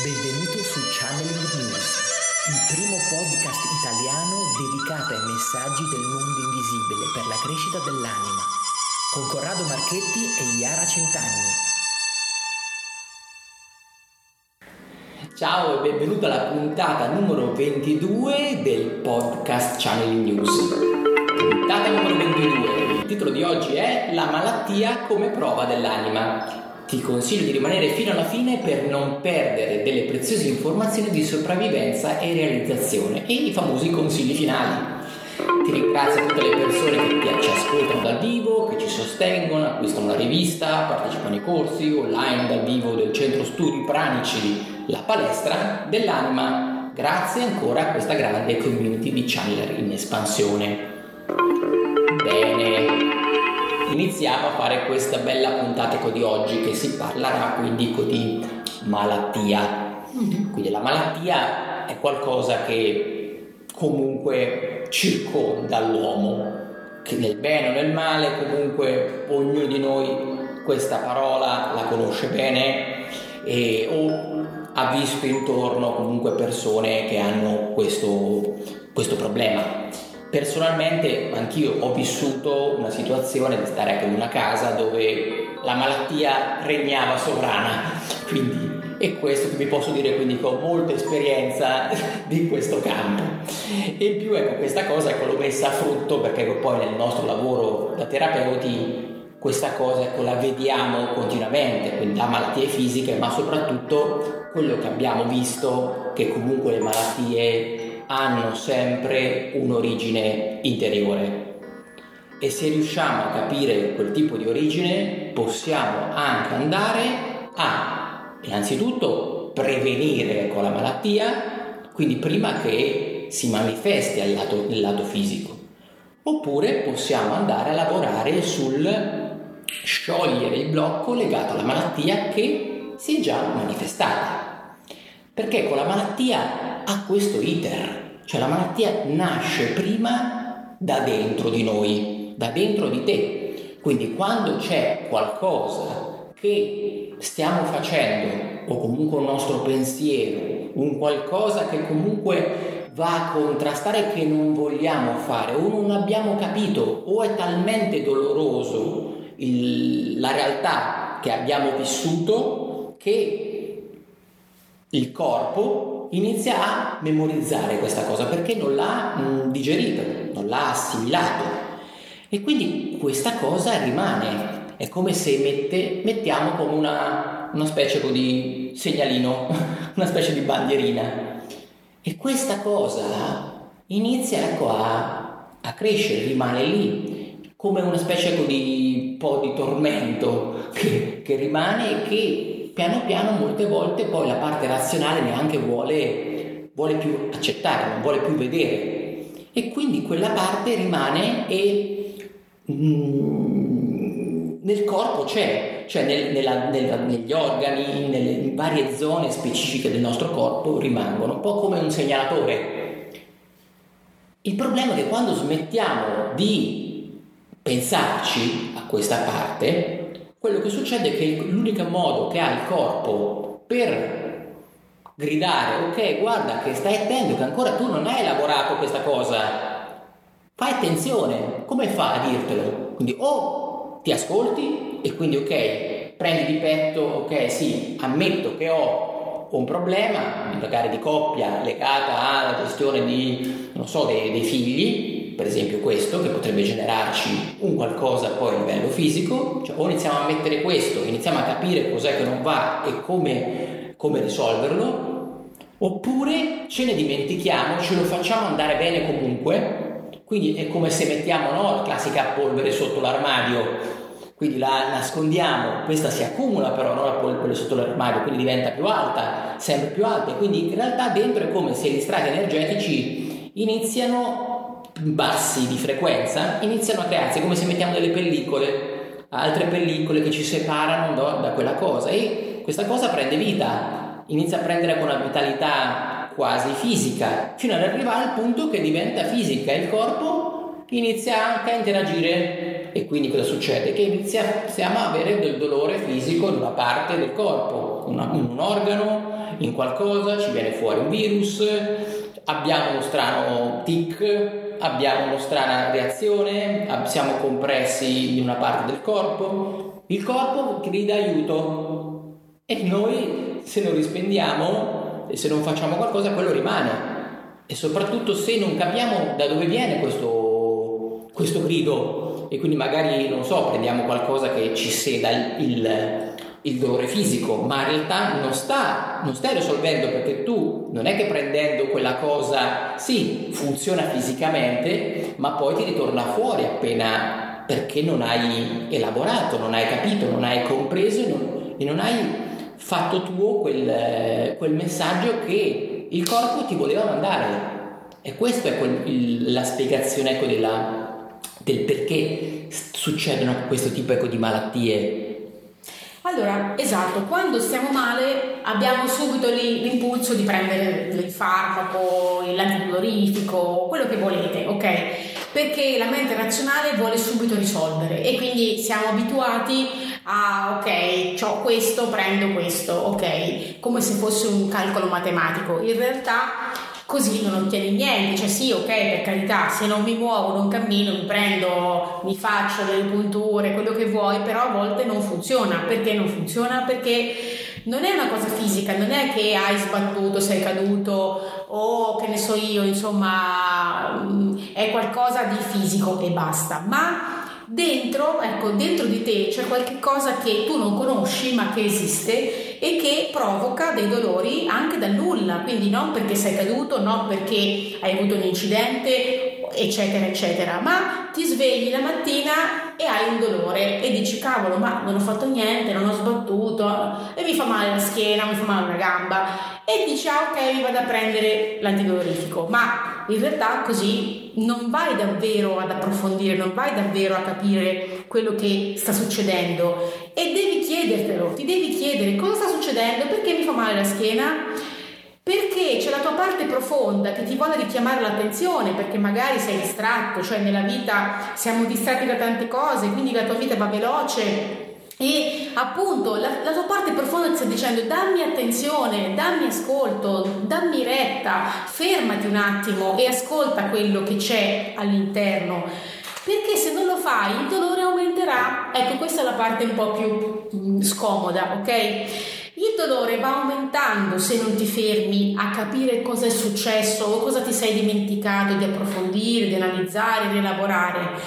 Benvenuto su Channeling News, il primo podcast italiano dedicato ai messaggi del mondo invisibile per la crescita dell'anima, con Corrado Marchetti e Iara Centanni. Ciao e benvenuto alla puntata numero 22 del podcast Channeling News. Puntata numero 22. Il titolo di oggi è La malattia come prova dell'anima ti consiglio di rimanere fino alla fine per non perdere delle preziose informazioni di sopravvivenza e realizzazione e i famosi consigli finali. Ti ringrazio tutte le persone che ci ascoltano dal vivo, che ci sostengono, acquistano la rivista, partecipano ai corsi online dal vivo del centro studi pranici, la palestra dell'anima. Grazie ancora a questa grande community di channeler in espansione. Bene, iniziamo a fare questa bella puntata di oggi che si parlerà quindi di malattia. Mm-hmm. Quindi la malattia è qualcosa che comunque circonda l'uomo, che nel bene o nel male comunque ognuno di noi questa parola la conosce bene e, o ha visto intorno comunque persone che hanno questo, questo problema Personalmente anch'io ho vissuto una situazione di stare anche in una casa dove la malattia regnava sovrana, quindi è questo che vi posso dire quindi con molta esperienza di questo campo. E in più ecco questa cosa ecco, l'ho messa a frutto perché poi nel nostro lavoro da terapeuti questa cosa ecco, la vediamo continuamente, quindi da malattie fisiche, ma soprattutto quello che abbiamo visto che comunque le malattie hanno sempre un'origine interiore e se riusciamo a capire quel tipo di origine possiamo anche andare a innanzitutto prevenire con la malattia, quindi prima che si manifesti al lato, nel lato fisico, oppure possiamo andare a lavorare sul sciogliere il blocco legato alla malattia che si è già manifestata. Perché con la malattia ha questo iter, cioè la malattia nasce prima da dentro di noi, da dentro di te. Quindi quando c'è qualcosa che stiamo facendo o comunque un nostro pensiero, un qualcosa che comunque va a contrastare che non vogliamo fare o non abbiamo capito o è talmente doloroso il, la realtà che abbiamo vissuto che il corpo inizia a memorizzare questa cosa perché non l'ha mh, digerito, non l'ha assimilato e quindi questa cosa rimane. È come se mette, mettiamo come una, una specie di segnalino, una specie di bandierina. E questa cosa inizia ecco, a, a crescere, rimane lì, come una specie di po' di tormento che, che rimane e che piano piano molte volte poi la parte razionale neanche vuole, vuole più accettare, non vuole più vedere. E quindi quella parte rimane e mm, nel corpo c'è, cioè nel, nella, nella, negli organi, nelle varie zone specifiche del nostro corpo rimangono, un po' come un segnalatore. Il problema è che quando smettiamo di pensarci a questa parte, quello che succede è che l'unico modo che ha il corpo per gridare, ok, guarda che stai attento che ancora tu non hai elaborato questa cosa, fai attenzione, come fa a dirtelo? Quindi o ti ascolti e quindi ok, prendi di petto, ok, sì, ammetto che ho un problema, magari di coppia legata alla gestione di, non so, dei, dei figli, per esempio questo, che potrebbe generarci un qualcosa poi a livello fisico, cioè o iniziamo a mettere questo, iniziamo a capire cos'è che non va e come, come risolverlo, oppure ce ne dimentichiamo, ce lo facciamo andare bene comunque, quindi è come se mettiamo no, la classica polvere sotto l'armadio, quindi la nascondiamo, questa si accumula però no, la polvere sotto l'armadio, quindi diventa più alta, sempre più alta, quindi in realtà dentro è come se gli strati energetici iniziano bassi di frequenza iniziano a crearsi come se mettiamo delle pellicole, altre pellicole che ci separano da, da quella cosa. E questa cosa prende vita, inizia a prendere una vitalità quasi fisica, fino ad arrivare al punto che diventa fisica. E il corpo inizia anche a interagire. E quindi cosa succede? Che iniziamo a avere del dolore fisico in una parte del corpo, in un organo, in qualcosa, ci viene fuori un virus, abbiamo uno strano tic, abbiamo una strana reazione, siamo compressi in una parte del corpo, il corpo grida aiuto. E noi se non rispondiamo e se non facciamo qualcosa quello rimane. E soprattutto se non capiamo da dove viene questo, questo grido. E quindi magari non so prendiamo qualcosa che ci seda il, il il dolore fisico, ma in realtà non, sta, non stai risolvendo perché tu non è che prendendo quella cosa, sì, funziona fisicamente, ma poi ti ritorna fuori appena perché non hai elaborato, non hai capito, non hai compreso e non, e non hai fatto tuo quel, quel, messaggio che il corpo ti voleva mandare. E questa è quel, il, la spiegazione ecco, della, del perché succedono questo tipo ecco, di malattie allora, esatto, quando stiamo male abbiamo subito l'impulso di prendere il farmaco, l'antidolorifico, quello che volete, ok? Perché la mente razionale vuole subito risolvere e quindi siamo abituati a, ok, ho questo, prendo questo, ok? Come se fosse un calcolo matematico. In realtà così non ottieni niente, cioè sì, ok, per carità, se non mi muovo, non cammino, mi prendo, mi faccio delle punture, quello che vuoi, però a volte non funziona. Perché non funziona? Perché non è una cosa fisica, non è che hai sbattuto, sei caduto o che ne so io, insomma, mm, è qualcosa di fisico e basta, ma dentro, ecco, dentro di te c'è qualche cosa che tu non conosci ma che esiste e che provoca dei dolori anche dal nulla, quindi non perché sei caduto, non perché hai avuto un incidente, eccetera, eccetera, ma ti svegli la mattina e hai un dolore e dici cavolo, ma non ho fatto niente, non ho sbattuto e mi fa male la schiena, mi fa male una gamba. E dici ah ok, vado a prendere l'antidolorifico, ma in realtà così non vai davvero ad approfondire, non vai davvero a capire quello che sta succedendo e devi chiedertelo, ti devi chiedere cosa sta succedendo, perché mi fa male la schiena, perché c'è la tua parte profonda che ti vuole richiamare l'attenzione, perché magari sei distratto, cioè nella vita siamo distratti da tante cose, quindi la tua vita va veloce e appunto la, la, tua parte profonda ti sta dicendo dammi attenzione, dammi ascolto, dammi retta, fermati un attimo e ascolta quello che c'è all'interno. Perché se non lo fai il dolore aumenterà. Ecco, questa è la parte un po' più mm, scomoda, ok? Il dolore va aumentando se non ti fermi a capire cosa è successo o cosa ti sei dimenticato di approfondire, di analizzare, di elaborare.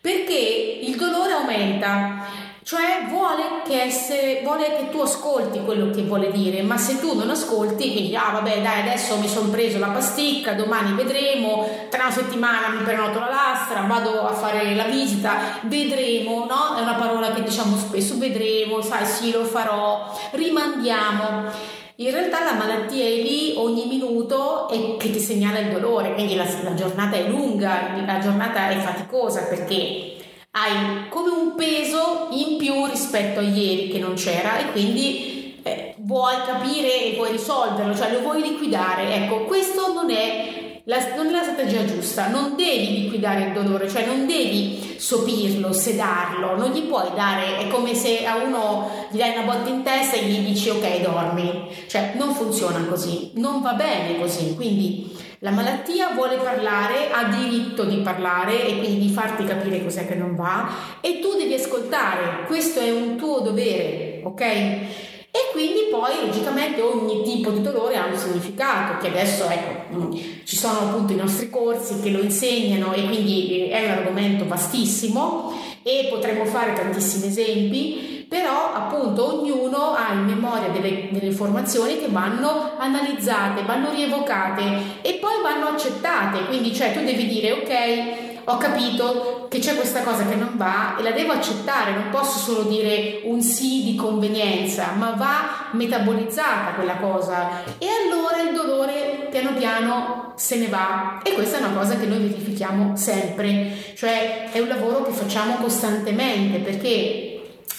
Perché il dolore aumenta cioè vuole che, essere, vuole che, tu ascolti quello che vuole dire, ma se tu non ascolti, quindi ah vabbè dai adesso mi sono preso la pasticca, domani vedremo, tra una settimana mi prenoto la lastra, vado a fare la visita, vedremo, no? È una parola che diciamo spesso, vedremo, sai sì lo farò, rimandiamo. In realtà la malattia è lì ogni minuto e che ti segnala il dolore, quindi la, la giornata è lunga, la giornata è faticosa perché hai come un peso in più rispetto a ieri che non c'era e quindi eh, vuoi capire e vuoi risolverlo, cioè lo vuoi liquidare. Ecco, questo non è la, non è la strategia giusta, non devi liquidare il dolore, cioè non devi sopirlo, sedarlo, non gli puoi dare, è come se a uno gli dai una botta in testa e gli dici ok dormi, cioè non funziona così, non va bene così, quindi la malattia vuole parlare, ha diritto di parlare e quindi di farti capire cos'è che non va e tu devi ascoltare, questo è un tuo dovere, ok? E quindi poi logicamente ogni tipo di dolore ha un significato, che adesso ecco, mm, ci sono appunto i nostri corsi che lo insegnano e quindi è un argomento vastissimo e potremmo fare tantissimi esempi però appunto ognuno ha in memoria delle, delle, informazioni che vanno analizzate, vanno rievocate e poi vanno accettate, quindi cioè tu devi dire ok, ho capito che c'è questa cosa che non va e la devo accettare, non posso solo dire un sì di convenienza, ma va metabolizzata quella cosa. E allora il dolore piano piano se ne va. E questa è una cosa che noi verifichiamo sempre, cioè è un lavoro che facciamo costantemente perché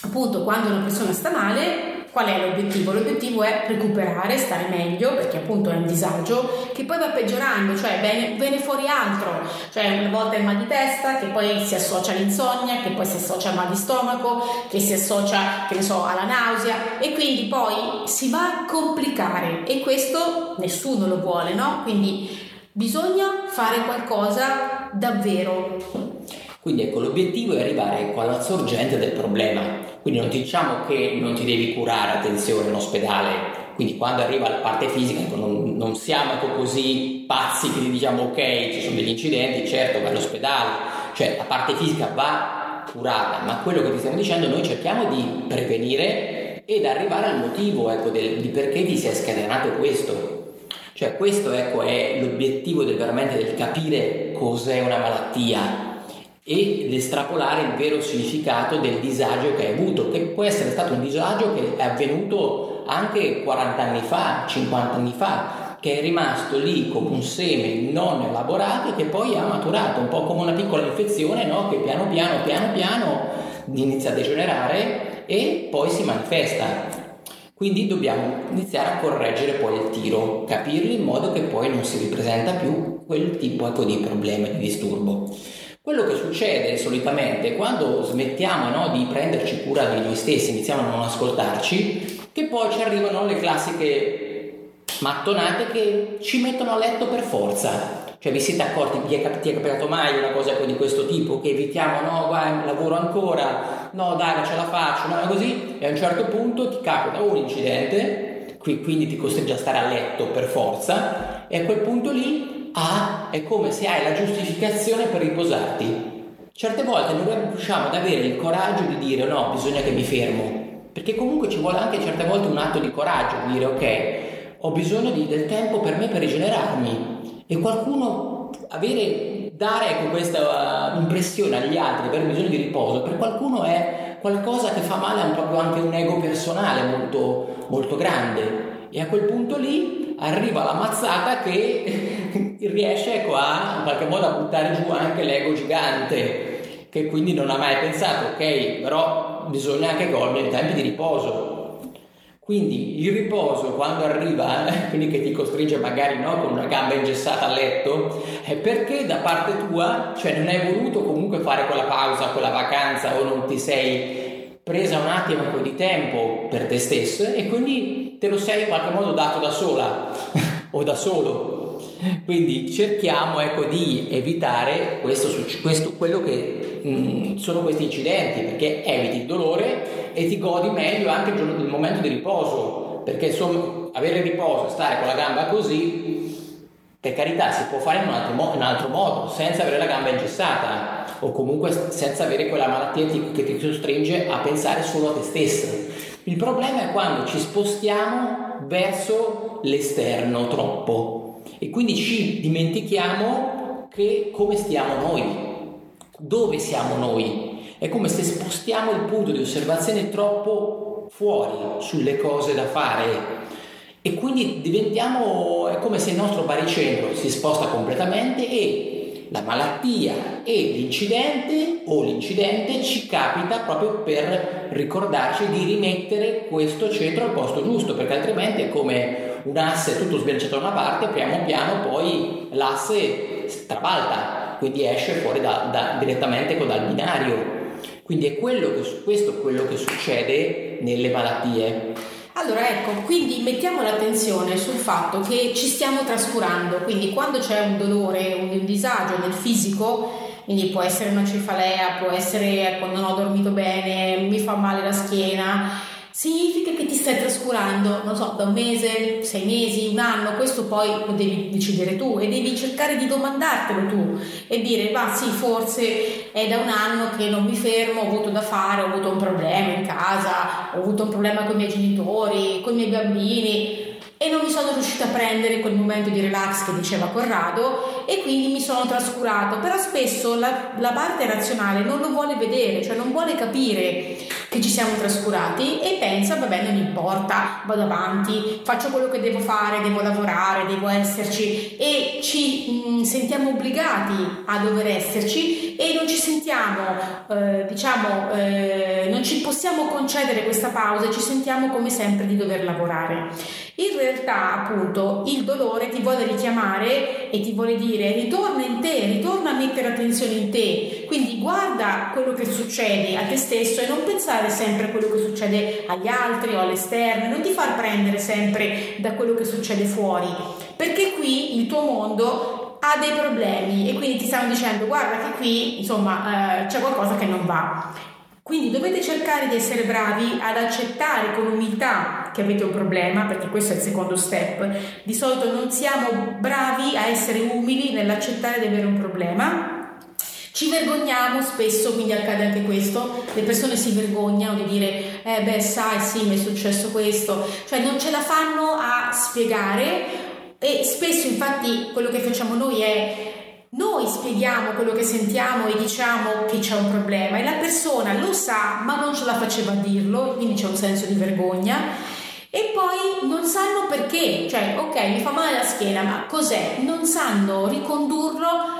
appunto quando una persona sta male qual è l'obiettivo? L'obiettivo è recuperare, stare meglio, perché appunto è un disagio che poi va peggiorando, cioè viene, fuori altro, cioè una volta il mal di testa, che poi si associa all'insonnia, che poi si associa al mal di stomaco, che si associa, che ne so, alla nausea e quindi poi si va a complicare e questo nessuno lo vuole, no? Quindi bisogna fare qualcosa davvero. Quindi ecco, l'obiettivo è arrivare alla sorgente del problema. Quindi non ti diciamo che non ti devi curare, attenzione, in ospedale. Quindi quando arriva la parte fisica, ecco, non, non, siamo ecco, così pazzi che diciamo ok, ci sono degli incidenti, certo, vai all'ospedale. Cioè la parte fisica va curata, ma quello che ti stiamo dicendo noi cerchiamo di prevenire ed arrivare al motivo ecco, del, di perché ti si è scatenato questo. Cioè questo ecco, è l'obiettivo del, veramente del capire cos'è una malattia, ed estrapolare il vero significato del disagio che hai avuto, che può essere stato un disagio che è avvenuto anche 40 anni fa, 50 anni fa, che è rimasto lì come un seme non elaborato e che poi ha maturato, un po' come una piccola infezione no? che piano piano, piano piano inizia a degenerare e poi si manifesta. Quindi dobbiamo iniziare a correggere poi il tiro, capirlo in modo che poi non si ripresenta più quel tipo ecco, di problema, di disturbo. Quello che succede solitamente quando smettiamo no, di prenderci cura di noi stessi, iniziamo a non ascoltarci, che poi ci arrivano le classiche mattonate che ci mettono a letto per forza. Cioè vi siete accorti, vi è, ti è capitato mai una cosa di questo tipo che evitiamo, no, guarda, lavoro ancora, no dai, ce la faccio, no, così, e a un certo punto ti capita un incidente, qui, quindi ti costringe a stare a letto per forza, e a quel punto lì è come se hai la giustificazione per riposarti. Certe volte non riusciamo ad avere il coraggio di dire no, bisogna che mi fermo, perché comunque ci vuole anche certe volte un atto di coraggio, di dire ok, ho bisogno di, del tempo per me per rigenerarmi. E qualcuno avere, dare ecco, questa uh, impressione agli altri di aver bisogno di riposo, per qualcuno è qualcosa che fa male a proprio anche un ego personale molto, molto grande. E a quel punto lì arriva la mazzata che riesce ecco, a in qualche modo a buttare giù anche l'ego gigante che quindi non ha mai pensato ok però bisogna anche cogliere i tempi di riposo quindi il riposo quando arriva, quindi che ti costringe magari no, con una gamba ingessata a letto, è perché da parte tua, cioè non hai voluto comunque fare quella pausa, quella vacanza o non ti sei presa un attimo un po' di tempo per te stesso e quindi te lo sei in qualche modo dato da sola o da solo. Quindi cerchiamo ecco, di evitare questo, questo, quello che mh, mm, sono questi incidenti perché eviti il dolore e ti godi meglio anche il, il momento di riposo perché insomma avere riposo, stare con la gamba così per carità si può fare in un altro, in altro modo senza avere la gamba ingessata o comunque senza avere quella malattia che ti costringe a pensare solo a te stesso il problema è quando ci spostiamo verso l'esterno troppo e quindi ci dimentichiamo che come stiamo noi, dove siamo noi. È come se spostiamo il punto di osservazione troppo fuori sulle cose da fare e quindi diventiamo, è come se il nostro baricentro si sposta completamente e la malattia e l'incidente o l'incidente ci capita proprio per ricordarci di rimettere questo centro al posto giusto, perché altrimenti è come un asse tutto sbilanciato da una parte, piano piano poi l'asse strabalta, quindi esce fuori da, da, direttamente dal binario. Quindi è quello che, questo quello che succede nelle malattie. Allora ecco, quindi mettiamo l'attenzione sul fatto che ci stiamo trascurando, quindi quando c'è un dolore, un disagio nel fisico, quindi può essere una cefalea, può essere quando non ho dormito bene, mi fa male la schiena, significa che ti stai trascurando, non so, da un mese, sei mesi, un anno, questo poi lo devi decidere tu e devi cercare di domandartelo tu e dire, ma sì, forse è da un anno che non mi fermo, ho avuto da fare, ho avuto un problema in casa, ho avuto un problema con i miei genitori, con i miei bambini e non mi sono riuscita a prendere quel momento di relax che diceva Corrado e quindi mi sono trascurato, però spesso la, la parte razionale non lo vuole vedere, cioè non vuole capire che ci siamo trascurati e pensa, vabbè, non importa, vado avanti, faccio quello che devo fare, devo lavorare, devo esserci. E ci mh, mm, sentiamo obbligati a dover esserci e non ci sentiamo, eh, diciamo, eh, non ci possiamo concedere questa pausa e ci sentiamo come sempre di dover lavorare. In realtà, appunto, il dolore ti vuole richiamare e ti vuole dire ritorna in te, ritorna a mettere attenzione in te. Quindi guarda quello che succede a te stesso e non pensare sempre a quello che succede agli altri o all'esterno, non ti far prendere sempre da quello che succede fuori, perché qui il tuo mondo ha dei problemi e quindi ti stanno dicendo guarda che qui insomma eh, c'è qualcosa che non va quindi dovete cercare di essere bravi ad accettare con umiltà che avete un problema, perché questo è il secondo step. Di solito non siamo bravi a essere umili nell'accettare di avere un problema. Ci vergogniamo spesso, quindi accade anche questo, le persone si vergognano di dire eh beh sai sì mi è successo questo, cioè non ce la fanno a spiegare e spesso infatti quello che facciamo noi è noi spieghiamo quello che sentiamo e diciamo che c'è un problema e la persona lo sa ma non ce la faceva a dirlo, quindi c'è un senso di vergogna e poi non sanno perché, cioè ok mi fa male la schiena ma cos'è? Non sanno ricondurlo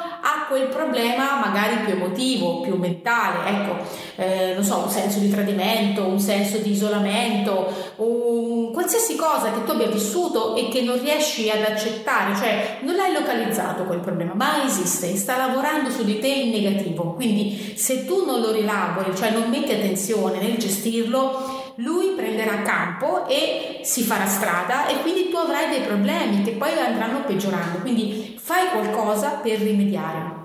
quel problema magari più emotivo, più mentale, ecco, eh, non so, un senso di tradimento, un senso di isolamento, un, qualsiasi cosa che tu abbia vissuto e che non riesci ad accettare, cioè non l'hai localizzato quel problema, ma esiste, sta lavorando su di te in negativo, quindi se tu non lo rilavori, cioè non metti attenzione nel gestirlo, lui prenderà campo e si farà strada e quindi tu avrai dei problemi che poi andranno peggiorando. Quindi fai qualcosa per rimediare.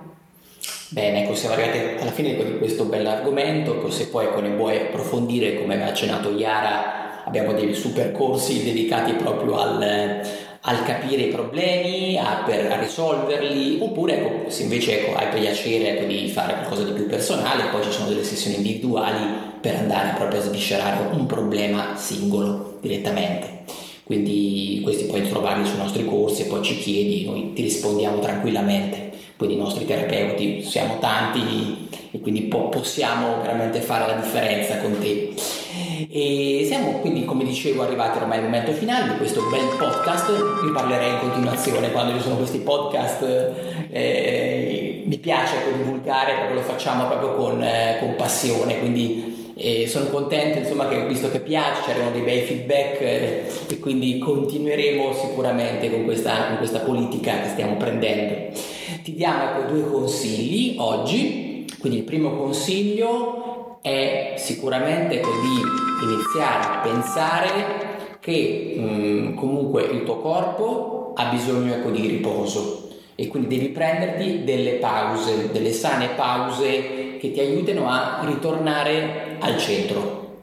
Bene, ecco, siamo arrivati alla fine di questo bell'argomento, se poi ecco, ne vuoi approfondire, come aveva accennato Iara, abbiamo dei super corsi dedicati proprio al, al capire i problemi, a, per, a risolverli, oppure ecco, se invece ecco, hai piacere ecco, di fare qualcosa di più personale, poi ci sono delle sessioni individuali per andare proprio a sviscerare un problema singolo direttamente. Quindi questi puoi trovarli sui nostri corsi e poi ci chiedi, noi ti rispondiamo tranquillamente. Quindi i nostri terapeuti siamo tanti e quindi po- possiamo veramente fare la differenza con te. E siamo quindi, come dicevo, arrivati ormai al momento finale di questo bel podcast. Vi parlerei in continuazione quando ci sono questi podcast. Eh, mi piace divulgare perché lo facciamo proprio con, eh, con passione, quindi e sono contento insomma che visto che piace c'erano dei bei feedback eh, e quindi continueremo sicuramente con questa, con questa politica che stiamo prendendo ti diamo ecco due consigli oggi quindi il primo consiglio è sicuramente di iniziare a pensare che mh, mm, comunque il tuo corpo ha bisogno ecco, di riposo e quindi devi prenderti delle pause, delle sane pause che ti aiutino a ritornare al centro.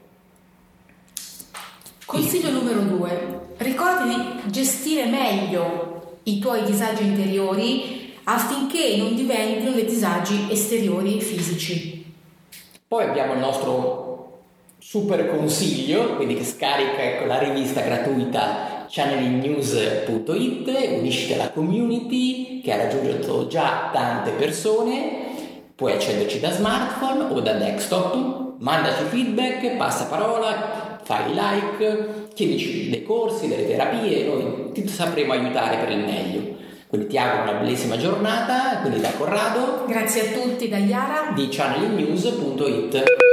Consiglio numero due, ricordi di gestire meglio i tuoi disagi interiori affinché non diventino dei disagi esteriori fisici. Poi abbiamo il nostro super consiglio, quindi che scarica ecco, la rivista gratuita channelingnews.it, unisci alla community che ha raggiunto già tante persone, puoi accederci da smartphone o da desktop, mandaci feedback, passa parola, fai like, chiedici dei corsi, delle terapie, noi ti sapremo aiutare per il meglio. Quindi ti auguro una bellissima giornata, quindi da Corrado. Grazie a tutti, da Iara. Di channelingnews.it.